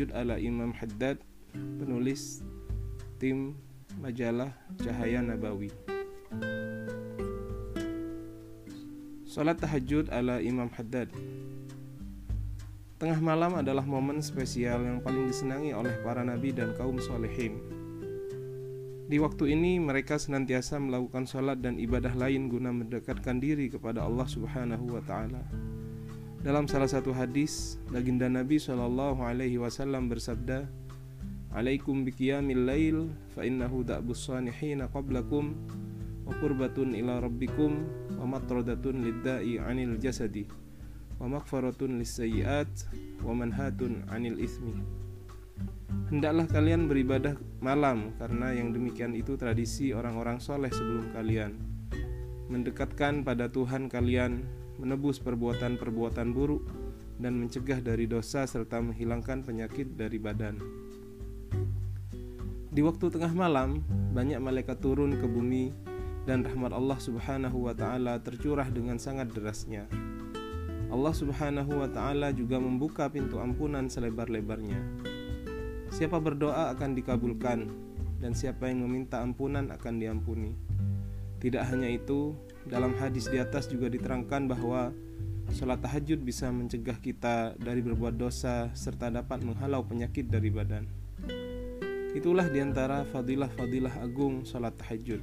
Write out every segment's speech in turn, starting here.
Tahajud ala Imam Haddad Penulis Tim Majalah Cahaya Nabawi. Salat Tahajud ala Imam Haddad. Tengah malam adalah momen spesial yang paling disenangi oleh para nabi dan kaum solehin. Di waktu ini mereka senantiasa melakukan sholat dan ibadah lain guna mendekatkan diri kepada Allah Subhanahu wa taala. Dalam salah satu hadis, baginda Nabi Shallallahu alaihi wasallam bersabda, "Alaikum biqiyamil lail fa innahu da'bus salihin qablakum wa qurbatun ila rabbikum wa matradatun lid-da'i 'anil jasadi wa maghfaratun lis-sayyi'at wa manhatun 'anil itsmi." Hendaklah kalian beribadah malam karena yang demikian itu tradisi orang-orang soleh sebelum kalian Mendekatkan pada Tuhan kalian Menebus perbuatan-perbuatan buruk Dan mencegah dari dosa serta menghilangkan penyakit dari badan. Di waktu tengah malam Banyak malaikat turun ke bumi Dan rahmat Allah subhanahu wa ta'ala tercurah dengan sangat derasnya. Allah subhanahu wa ta'ala juga membuka pintu ampunan selebar-lebarnya. Siapa berdoa akan dikabulkan dan siapa yang meminta ampunan akan diampuni. Tidak hanya itu, dalam hadis di atas juga diterangkan bahwa sholat tahajud bisa mencegah kita dari berbuat dosa serta dapat menghalau penyakit dari badan. Itulah di antara fadilah-fadilah agung sholat tahajud.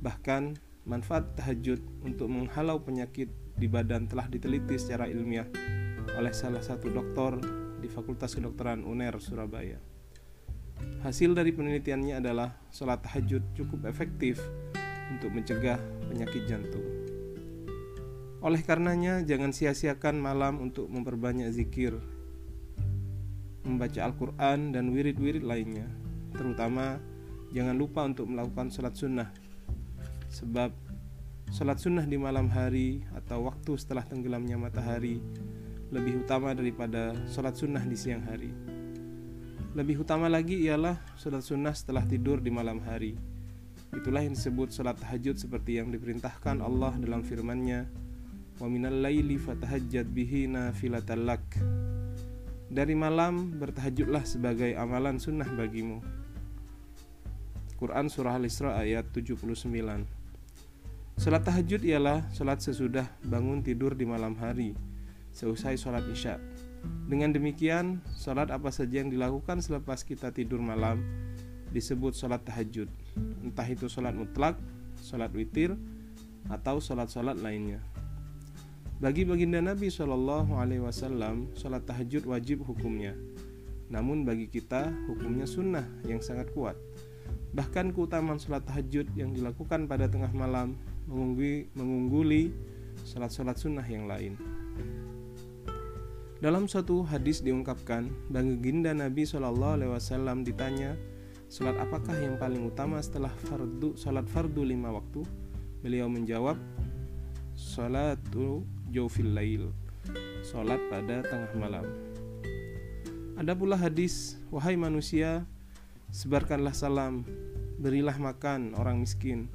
Bahkan manfaat tahajud untuk menghalau penyakit di badan telah diteliti secara ilmiah oleh salah satu dokter di Fakultas Kedokteran UNER Surabaya. Hasil dari penelitiannya adalah sholat tahajud cukup efektif untuk mencegah penyakit jantung. Oleh karenanya, jangan sia-siakan malam untuk memperbanyak zikir, membaca Al-Quran, dan wirid-wirid lainnya. Terutama, jangan lupa untuk melakukan sholat sunnah, sebab sholat sunnah di malam hari atau waktu setelah tenggelamnya matahari lebih utama daripada sholat sunnah di siang hari. Lebih utama lagi ialah sholat sunnah setelah tidur di malam hari. Itulah yang disebut sholat tahajud seperti yang diperintahkan Allah dalam firman-Nya, "Wa minal laili fatahajjad bihi nafilatal Dari malam bertahajudlah sebagai amalan sunnah bagimu. Quran Surah Al-Isra ayat 79 Salat tahajud ialah salat sesudah bangun tidur di malam hari seusai sholat isya. Dengan demikian, sholat apa saja yang dilakukan selepas kita tidur malam disebut sholat tahajud. Entah itu sholat mutlak, sholat witir, atau sholat-sholat lainnya. Bagi baginda Nabi Shallallahu Alaihi sholat tahajud wajib hukumnya. Namun bagi kita hukumnya sunnah yang sangat kuat. Bahkan keutamaan sholat tahajud yang dilakukan pada tengah malam mengungguli, mengungguli sholat-sholat sunnah yang lain. Dalam suatu hadis diungkapkan, baginda Nabi Shallallahu Alaihi Wasallam ditanya, sholat apakah yang paling utama setelah fardu sholat fardu lima waktu? Beliau menjawab, sholatu jawfil lail, sholat pada tengah malam. Ada pula hadis, wahai manusia, sebarkanlah salam, berilah makan orang miskin,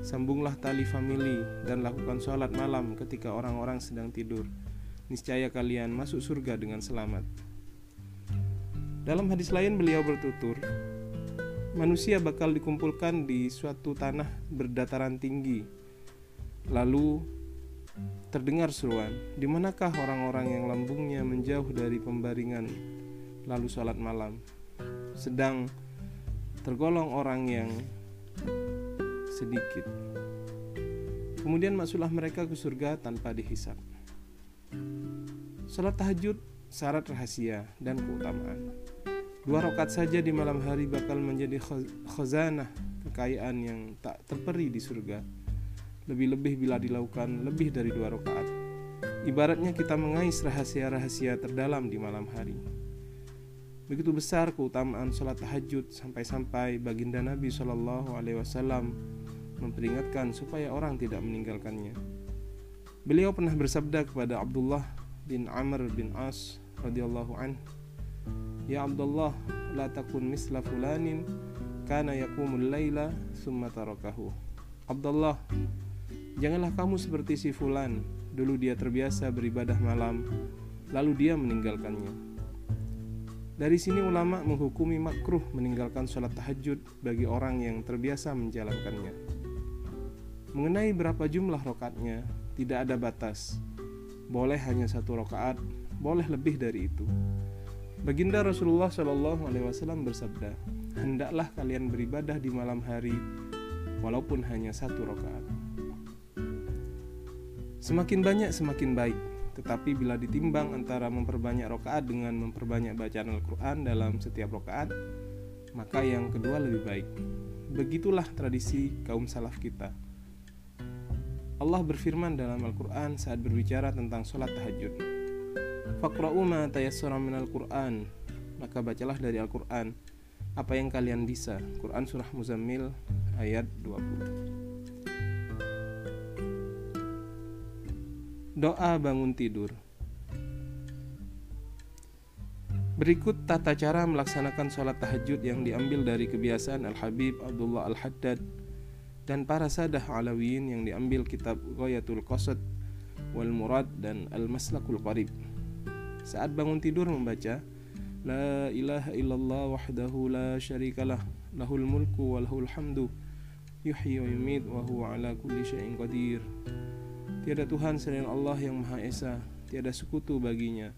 sambunglah tali famili, dan lakukan sholat malam ketika orang-orang sedang tidur niscaya kalian masuk surga dengan selamat. Dalam hadis lain beliau bertutur, manusia bakal dikumpulkan di suatu tanah berdataran tinggi. Lalu terdengar seruan, di manakah orang-orang yang lambungnya menjauh dari pembaringan lalu sholat malam? Sedang tergolong orang yang sedikit. Kemudian masuklah mereka ke surga tanpa dihisap. Salat tahajud syarat rahasia dan keutamaan. Dua rakaat saja di malam hari bakal menjadi khazanah kekayaan yang tak terperi di surga. Lebih-lebih bila dilakukan lebih dari dua rakaat. Ibaratnya kita mengais rahasia-rahasia terdalam di malam hari. Begitu besar keutamaan sholat tahajud sampai-sampai baginda Nabi Shallallahu Alaihi Wasallam memperingatkan supaya orang tidak meninggalkannya. Beliau pernah bersabda kepada Abdullah bin Amr bin As radhiyallahu an, "Ya Abdullah, la takun misla fulanin kana yaqumul laila summa tarakahu." Abdullah, janganlah kamu seperti si fulan. dulu dia terbiasa beribadah malam, lalu dia meninggalkannya. Dari sini ulama menghukumi makruh meninggalkan sholat tahajud bagi orang yang terbiasa menjalankannya. Mengenai berapa jumlah rokatnya, tidak ada batas. Boleh hanya satu rokaat, boleh lebih dari itu. Baginda Rasulullah Shallallahu Alaihi Wasallam bersabda, hendaklah kalian beribadah di malam hari, walaupun hanya satu rokaat. Semakin banyak semakin baik, tetapi bila ditimbang antara memperbanyak rokaat dengan memperbanyak bacaan Al-Quran dalam setiap rokaat, maka yang kedua lebih baik. Begitulah tradisi kaum salaf kita. Allah berfirman dalam Al-Quran saat berbicara tentang sholat tahajud. Faqra'u ma tayassara minal Qur'an. Maka bacalah dari Al-Quran apa yang kalian bisa. Quran Surah Muzammil ayat 20. Doa bangun tidur. Berikut tata cara melaksanakan sholat tahajud yang diambil dari kebiasaan Al-Habib Abdullah Al-Haddad dan para sadah alawiyin yang diambil kitab Ghayatul Qasad wal Murad dan Al-Maslakul Qarib. Saat bangun tidur membaca La ilaha illallah wahdahu la syarikalah lahul mulku wa lahul hamdu yuhyi wa yumid wa huwa ala kulli syai'in qadir Tiada Tuhan selain Allah yang Maha Esa, tiada sekutu baginya.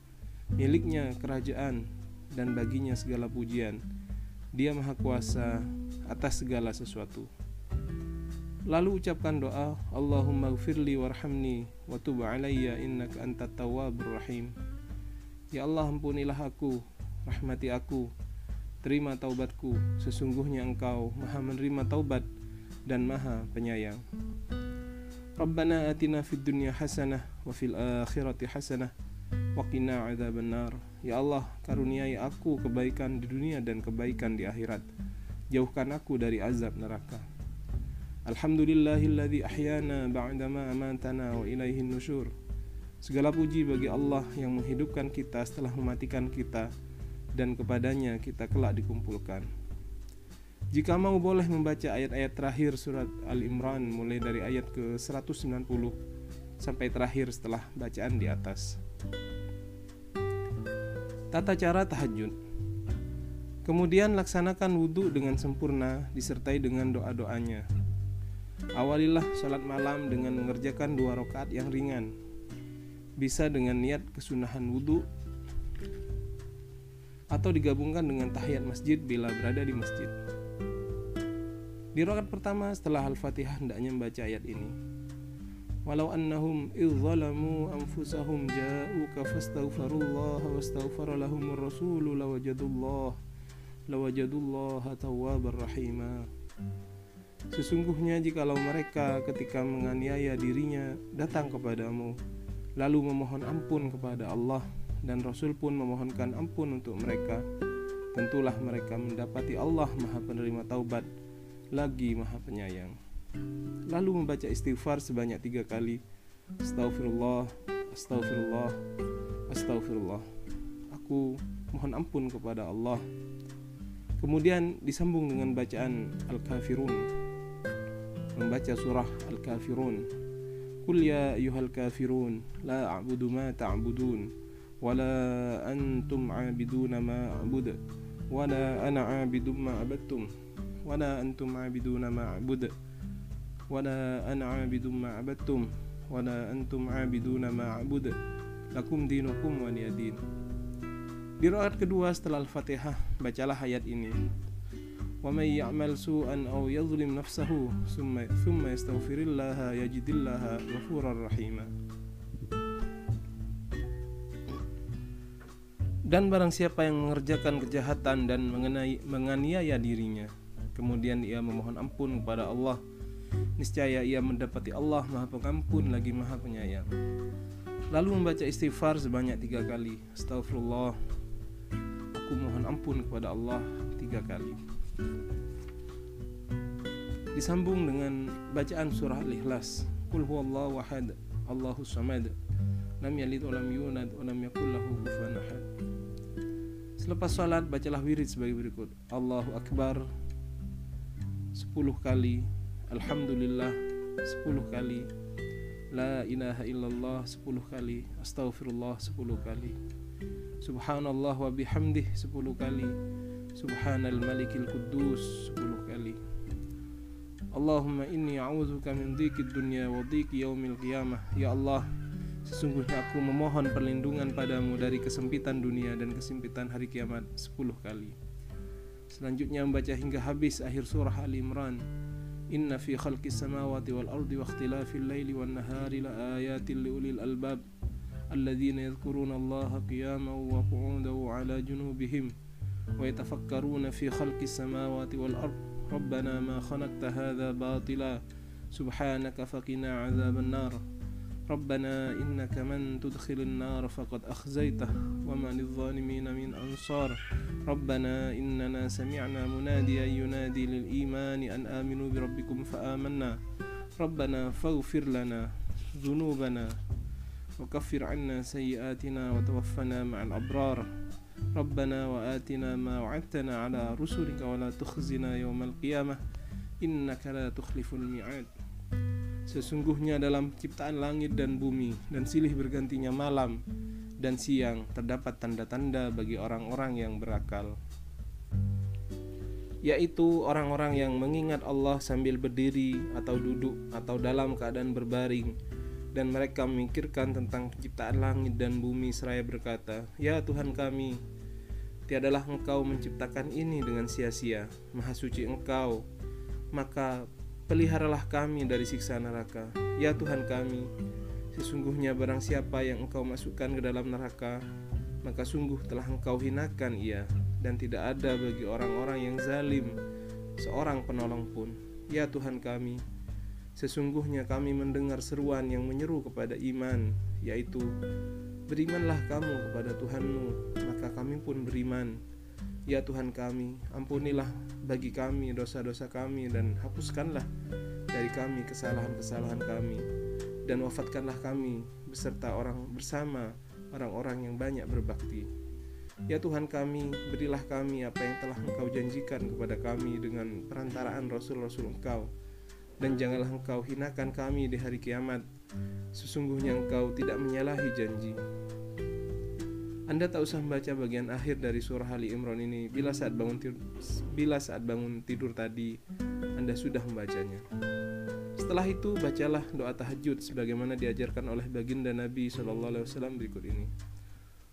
Miliknya kerajaan dan baginya segala pujian. Dia Maha Kuasa atas segala sesuatu. Lalu ucapkan doa, Allahumma gfirli warhamni wa tub alayya innaka antat tawwabur rahim. Ya Allah ampunilah aku, rahmati aku, terima taubatku, sesungguhnya engkau maha menerima taubat dan maha penyayang. Rabbana atina fid dunya hasanah wa fil akhirati hasanah wa qina adzabannar. Ya Allah, karuniai aku kebaikan di dunia dan kebaikan di akhirat. Jauhkan aku dari azab neraka. Alhamdulillahilladzi ahyana ba'dama amantana wa ilaihin nusyur. Segala puji bagi Allah yang menghidupkan kita setelah mematikan kita dan kepadanya kita kelak dikumpulkan. Jika mau boleh membaca ayat-ayat terakhir surat Al-Imran mulai dari ayat ke-190 sampai terakhir setelah bacaan di atas. Tata cara tahajud. Kemudian laksanakan wudhu dengan sempurna disertai dengan doa-doanya. Awalilah sholat malam dengan mengerjakan dua rakaat yang ringan. Bisa dengan niat kesunahan wudhu atau digabungkan dengan tahiyat masjid bila berada di masjid. Di rakaat pertama setelah Al-Fatihah hendaknya membaca ayat ini. Walau annahum idh zalamu anfusahum ja'uka fastaghfirullah wastaghfara lahumur rasulu lawajadullah lawajadullah tawwabar rahima. Sesungguhnya jikalau mereka ketika menganiaya dirinya datang kepadamu lalu memohon ampun kepada Allah dan Rasul pun memohonkan ampun untuk mereka tentulah mereka mendapati Allah Maha penerima taubat lagi maha penyayang. Lalu membaca istighfar sebanyak tiga kali. Astaghfirullah, astaghfirullah, astaghfirullah. Aku mohon ampun kepada Allah. Kemudian disambung dengan bacaan Al-Kafirun. Membaca surah Al-Kafirun. Qul ya ayyuhal kafirun la a'budu ma ta'budun wa la antum 'abiduna ma a'budu wa la ana 'abidum ma 'abadtum ولا أنتم عابدون ما أعبد ولا أنا عابد ما عبدتم ولا أنتم عابدون ما أعبد lakum dinukum waliyadin di rakaat kedua setelah Al-Fatihah bacalah ayat ini wa may ya'mal su'an aw yadhlim nafsahu thumma thumma yastaghfirillaha yajidillaha ghafurar rahima dan barang siapa yang mengerjakan kejahatan dan mengenai menganiaya dirinya Kemudian ia memohon ampun kepada Allah. Niscaya ia mendapati Allah Maha Pengampun lagi Maha Penyayang. Lalu membaca istighfar sebanyak tiga kali. Astagfirullah. Aku mohon ampun kepada Allah tiga kali. Disambung dengan bacaan surah Al-Ikhlas. Qul huwallahu ahad, Allahu samad. Lam yalid wa lam yulad wa lam yakul lahu kufuwan ahad. Selepas salat bacalah wirid sebagai berikut. Allahu akbar. 10 kali. Alhamdulillah. 10 kali. La ilaha illallah. 10 kali. Astaghfirullah. 10 kali. Subhanallah wa bihamdih. 10 kali Subhanal malikil kudus 10 kali. Allahumma inni a'udzuka min dhikid dunya wa dhiki yaumil qiyamah. Ya Allah Sesungguhnya aku memohon perlindungan padamu dari kesempitan dunia dan kesempitan hari kiamat 10 kali. Selanjutnya membaca hingga habis akhir surah Ali Imran. Inna fi khalqis samawati wal ardi wa ikhtilafil laili wan nahari la ayatin liulil albab. Alladzina yadhkuruna Allah qiyaman wa qu'udan wa fi khalqis samawati wal ardi ربنا ما خلقت هذا باطلا. سبحانك فقنا عذاب النار. ربنا إنك من تدخل النار فقد أخزيته. وما للظالمين من أنصار. ربنا إننا سمعنا مناديا ينادي للإيمان أن آمنوا بربكم فآمنا. ربنا فاغفر لنا ذنوبنا وكفر عنا سيئاتنا وتوفنا مع الأبرار. ربنا وآتنا ما وعدتنا على رسلك ولا تخزنا يوم القيامة إنك لا تخلف الميعاد Sesungguhnya dalam ciptaan langit dan bumi dan silih bergantinya malam dan siang terdapat tanda-tanda bagi orang-orang yang berakal yaitu orang-orang yang mengingat Allah sambil berdiri atau duduk atau dalam keadaan berbaring dan mereka memikirkan tentang penciptaan langit dan bumi seraya berkata, "Ya Tuhan kami, tiadalah Engkau menciptakan ini dengan sia-sia. Maha suci Engkau, maka peliharalah kami dari siksa neraka. Ya Tuhan kami, sesungguhnya barang siapa yang Engkau masukkan ke dalam neraka, maka sungguh telah Engkau hinakan ia dan tidak ada bagi orang-orang yang zalim seorang penolong pun. Ya Tuhan kami, Sesungguhnya kami mendengar seruan yang menyeru kepada iman, yaitu Berimanlah kamu kepada Tuhanmu, maka kami pun beriman. Ya Tuhan kami, ampunilah bagi kami dosa-dosa kami dan hapuskanlah dari kami kesalahan-kesalahan kami dan wafatkanlah kami beserta orang bersama orang-orang yang banyak berbakti. Ya Tuhan kami, berilah kami apa yang telah Engkau janjikan kepada kami dengan perantaraan Rasul-Rasul Engkau dan janganlah engkau hinakan kami di hari kiamat. Sesungguhnya engkau tidak menyalahi janji. Anda tak usah membaca bagian akhir dari surah Ali Imran ini bila saat bangun tidur, bila saat bangun tidur tadi Anda sudah membacanya. Setelah itu bacalah doa tahajud sebagaimana diajarkan oleh baginda Nabi Shallallahu alaihi wasallam berikut ini.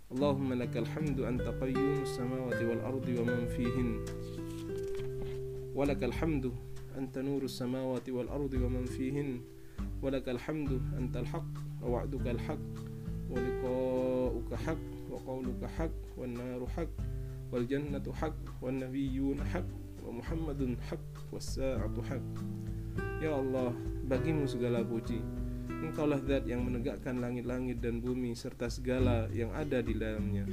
Allahumma lakal hamdu anta qayyum samawati wal ardi wa man fihin. Walakal hamdu anta nurus samawati wal ardi wa man fihin. ولك الحمد أنت الحق ووعدك الحق ولقاؤك حق وقولك حق والنار حق والجنة حق والنبيون حق ومحمد حق والساعة حق Ya Allah, bagimu segala puji Engkaulah zat yang menegakkan langit-langit dan bumi serta segala yang ada di dalamnya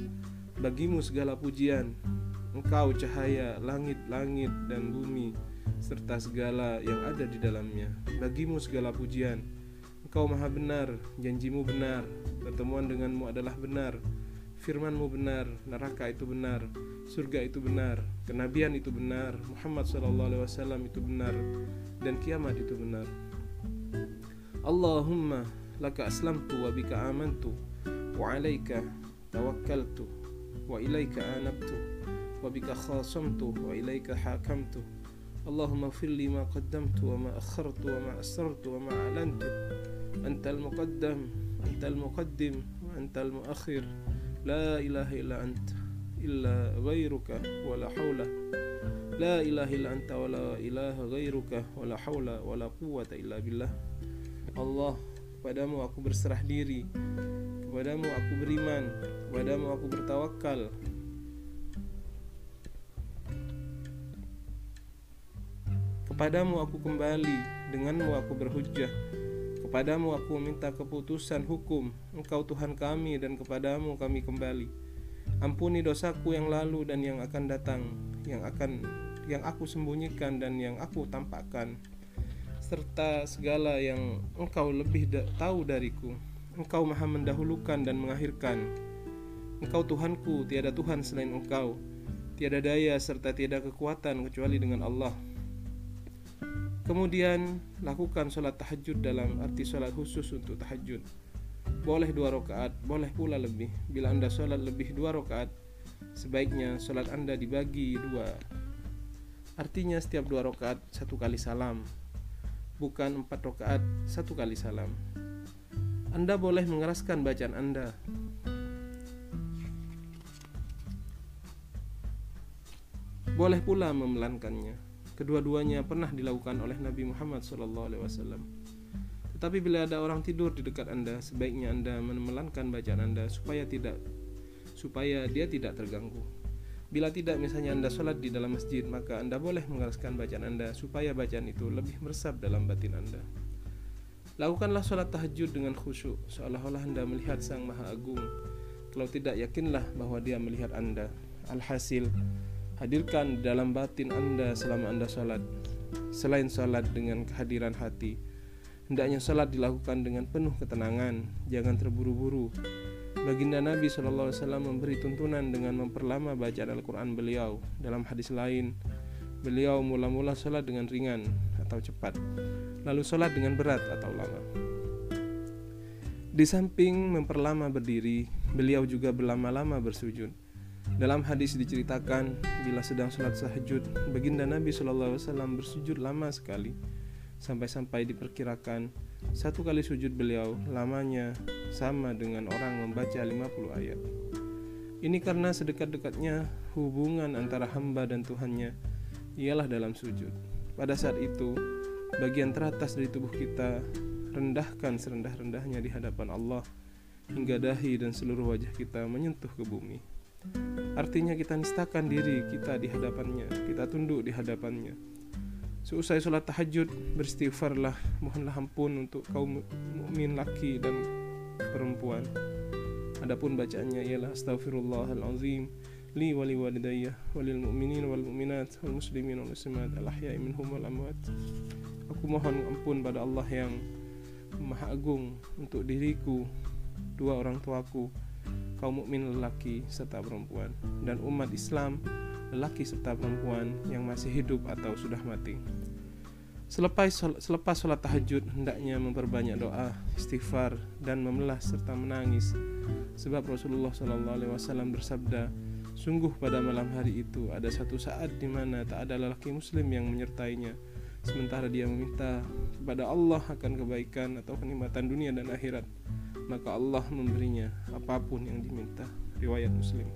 Bagimu segala pujian Engkau cahaya langit-langit dan bumi serta segala yang ada di dalamnya. Bagimu segala pujian. Engkau maha benar, janjimu benar, pertemuan denganmu adalah benar, firmanmu benar, neraka itu benar, surga itu benar, kenabian itu benar, Muhammad SAW itu benar, dan kiamat itu benar. Allahumma laka aslamtu wa bika amantu wa alaika tawakkaltu wa ilaika anabtu wa bika khasamtu wa ilaika hakamtu اللهم اغفر لي ما قدمت وما أخرت وما أسررت وما أعلنت. أنت المقدم أنت المقدم وأنت المؤخر. لا إله إلا أنت إلا غيرك ولا حول. لا إله إلا أنت ولا إله غيرك ولا حول ولا قوة إلا بالله. Allah Kepadamu aku berserah diri. Kepadamu aku beriman. Kepadamu aku bertawakal Kepadamu aku kembali, denganmu aku berhujjah. Kepadamu aku minta keputusan hukum, Engkau Tuhan kami dan kepadamu kami kembali. Ampuni dosaku yang lalu dan yang akan datang, yang akan yang aku sembunyikan dan yang aku tampakkan, serta segala yang Engkau lebih da tahu dariku. Engkau maha mendahulukan dan mengakhirkan. Engkau Tuhanku, tiada Tuhan selain Engkau. Tiada daya serta tiada kekuatan kecuali dengan Allah. Kemudian lakukan sholat tahajud dalam arti sholat khusus untuk tahajud. Boleh dua rakaat, boleh pula lebih. Bila anda sholat lebih dua rakaat, sebaiknya sholat anda dibagi dua. Artinya setiap dua rakaat satu kali salam, bukan empat rakaat satu kali salam. Anda boleh mengeraskan bacaan Anda. Boleh pula memelankannya. Kedua-duanya pernah dilakukan oleh Nabi Muhammad SAW. Tetapi bila ada orang tidur di dekat Anda, sebaiknya Anda memelankan bacaan Anda supaya tidak supaya dia tidak terganggu. Bila tidak misalnya Anda sholat di dalam masjid, maka Anda boleh mengeraskan bacaan Anda supaya bacaan itu lebih meresap dalam batin Anda. Lakukanlah sholat tahajud dengan khusyuk, seolah-olah Anda melihat Sang Maha Agung. Kalau tidak, yakinlah bahwa Dia melihat Anda. Alhasil, Hadirkan dalam batin Anda selama Anda sholat. Selain sholat dengan kehadiran hati, hendaknya sholat dilakukan dengan penuh ketenangan, jangan terburu-buru. Baginda Nabi SAW memberi tuntunan dengan memperlama bacaan Al-Quran beliau. Dalam hadis lain, beliau mula-mula sholat dengan ringan atau cepat, lalu sholat dengan berat atau lama. Di samping memperlama berdiri, beliau juga berlama-lama bersujud. Dalam hadis diceritakan bila sedang sholat tahajud, baginda Nabi SAW bersujud lama sekali sampai-sampai diperkirakan satu kali sujud beliau lamanya sama dengan orang membaca 50 ayat. Ini karena sedekat-dekatnya hubungan antara hamba dan Tuhannya ialah dalam sujud. Pada saat itu, bagian teratas dari tubuh kita rendahkan serendah-rendahnya di hadapan Allah hingga dahi dan seluruh wajah kita menyentuh ke bumi. Artinya kita nistakan diri kita di hadapannya, kita tunduk di hadapannya. Seusai sholat tahajud, beristighfarlah, mohonlah ampun untuk kaum mukmin laki dan perempuan. Adapun bacaannya ialah astaghfirullahalazim li wali walidayya walil mu'minin wal mu'minat wal muslimin wal muslimat al ahya'i minhum wal amwat. Aku mohon ampun pada Allah yang Maha Agung untuk diriku, dua orang tuaku, kaum mukmin lelaki serta perempuan dan umat Islam lelaki serta perempuan yang masih hidup atau sudah mati. Selepas selepas sholat tahajud hendaknya memperbanyak doa, istighfar dan memelah serta menangis. Sebab Rasulullah SAW bersabda, sungguh pada malam hari itu ada satu saat di mana tak ada lelaki Muslim yang menyertainya, sementara dia meminta kepada Allah akan kebaikan atau kenikmatan dunia dan akhirat maka Allah memberinya apa pun yang diminta. Riwayat Muslim.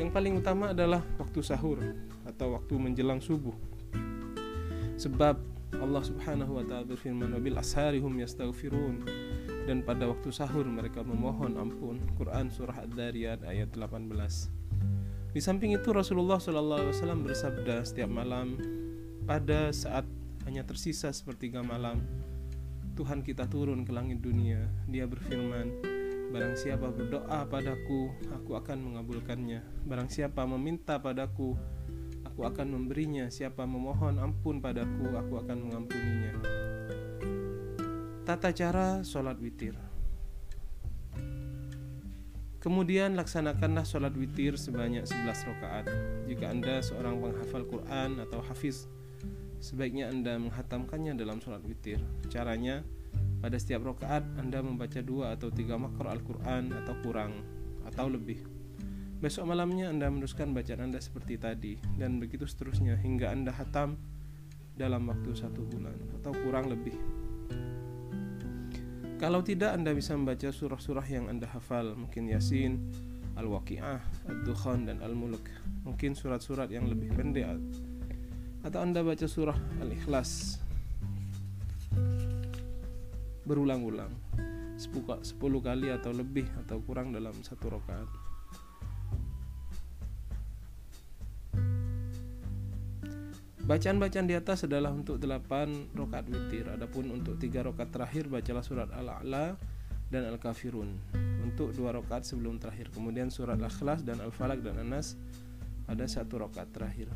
Yang paling utama adalah waktu sahur atau waktu menjelang subuh. Sebab Allah Subhanahu wa taala berfirman, "Wabil asharihum yastaghfirun." Dan pada waktu sahur mereka memohon ampun. Quran surah Ad-Dariyat ayat 18. Di samping itu Rasulullah SAW bersabda setiap malam pada saat hanya tersisa sepertiga malam Tuhan kita turun ke langit dunia. Dia berfirman, Barang siapa berdoa padaku, aku akan mengabulkannya. Barang siapa meminta padaku, aku akan memberinya. Siapa memohon ampun padaku, aku akan mengampuninya. Tata cara sholat witir Kemudian laksanakanlah sholat witir sebanyak 11 rakaat. Jika Anda seorang penghafal Quran atau hafiz, sebaiknya Anda menghatamkannya dalam sholat witir. Caranya, pada setiap rakaat Anda membaca dua atau tiga makro Al-Quran atau kurang atau lebih. Besok malamnya Anda meneruskan bacaan Anda seperti tadi dan begitu seterusnya hingga Anda hatam dalam waktu satu bulan atau kurang lebih. Kalau tidak Anda bisa membaca surah-surah yang Anda hafal, mungkin Yasin, Al-Waqi'ah, Ad-Dukhan dan Al-Mulk. Mungkin surat-surat yang lebih pendek atau Anda baca surah Al-Ikhlas berulang-ulang 10 kali atau lebih atau kurang dalam satu rakaat. Bacaan-bacaan di atas adalah untuk 8 rakaat witir. Adapun untuk 3 rakaat terakhir bacalah surat Al-A'la dan Al-Kafirun. Untuk 2 rakaat sebelum terakhir. Kemudian surat Al-Ikhlas dan Al-Falaq dan Anas pada satu rakaat terakhir.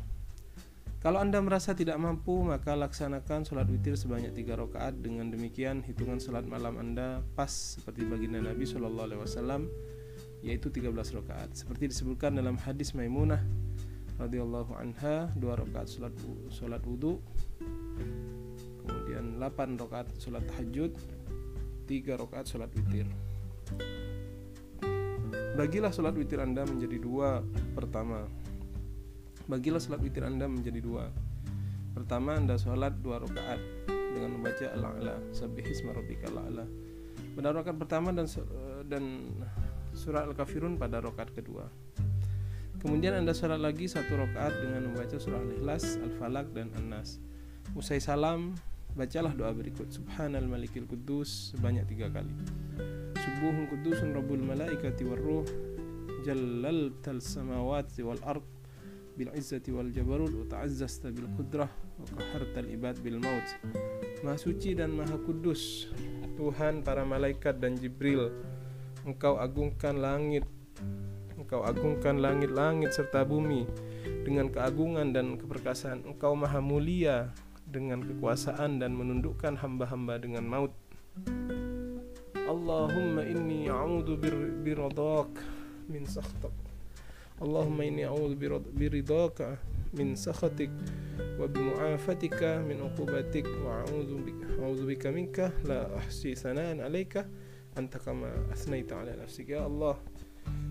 Kalau Anda merasa tidak mampu, maka laksanakan sholat witir sebanyak tiga rakaat. Dengan demikian, hitungan sholat malam Anda pas seperti baginda Nabi Shallallahu Alaihi Wasallam, yaitu 13 rakaat. Seperti disebutkan dalam hadis Maimunah radhiyallahu anha dua rakaat salat salat wudu kemudian 8 rakaat salat tahajud 3 rakaat salat witir Bagilah salat witir Anda menjadi dua Pertama Bagilah salat witir Anda menjadi dua. Pertama Anda salat dua rakaat Dengan membaca Al-A'la. Sabbihisma rabbikal a'la. Pada rakaat pertama dan dan surah Al-Kafirun pada rakaat kedua. Kemudian Anda salat lagi satu rakaat dengan membaca surah Al-Ikhlas, Al-Falaq dan An-Nas. Usai salam, bacalah doa berikut. Subhanal Malikil Kudus sebanyak tiga kali. Subuhun Kudusun Rabbul Malaikati Warruh Jallal Tal Samawati Wal Ard Bil Izzati Wal Jabarul Uta'azzasta Bil Qudrah Wa Qahartal Ibad Bil Maut Maha Suci dan Maha Kudus Tuhan para malaikat dan Jibril. Engkau agungkan langit Engkau agungkan langit-langit serta bumi Dengan keagungan dan keperkasaan. Engkau maha mulia Dengan kekuasaan dan menundukkan hamba-hamba dengan maut. Allahumma inni a'udhu biridak min sakhtak Allahumma inni a'udhu biridaka min sakhatik wa bimu'afatika min uqubatik wa a'udhu bika minka la ahsi sanaan alaika anta kama asnaita ala nafsik ya Allah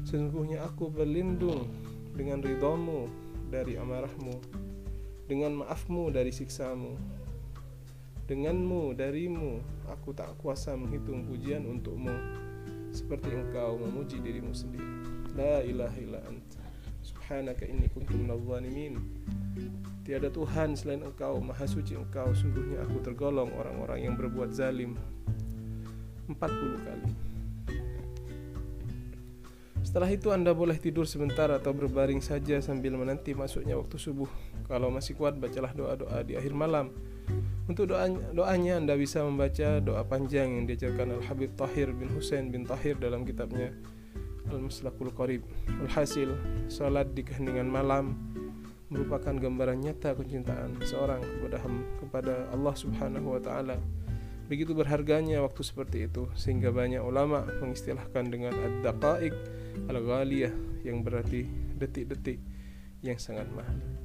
sesungguhnya aku berlindung dengan ridhamu dari amarahmu dengan maafmu dari siksamu denganmu darimu aku tak kuasa menghitung pujian untukmu seperti engkau memuji dirimu sendiri la ilaha illa anta subhanaka inni kuntu minadh dhalimin tiada tuhan selain engkau maha suci engkau. Sungguhnya aku tergolong orang-orang yang berbuat zalim. 40 kali. Setelah itu Anda boleh tidur sebentar atau berbaring saja sambil menanti masuknya waktu subuh. Kalau masih kuat, bacalah doa-doa di akhir malam. Untuk doanya, doanya Anda bisa membaca doa panjang yang diajarkan Al-Habib Tahir bin Hussein bin Tahir dalam kitabnya Al-Muslakul Qarib. Alhasil, salat di keheningan malam merupakan gambaran nyata kecintaan seorang kepada kepada Allah Subhanahu wa taala. Begitu berharganya waktu seperti itu sehingga banyak ulama mengistilahkan dengan ad-daqaiq al-ghaliyah yang berarti detik-detik yang sangat mahal.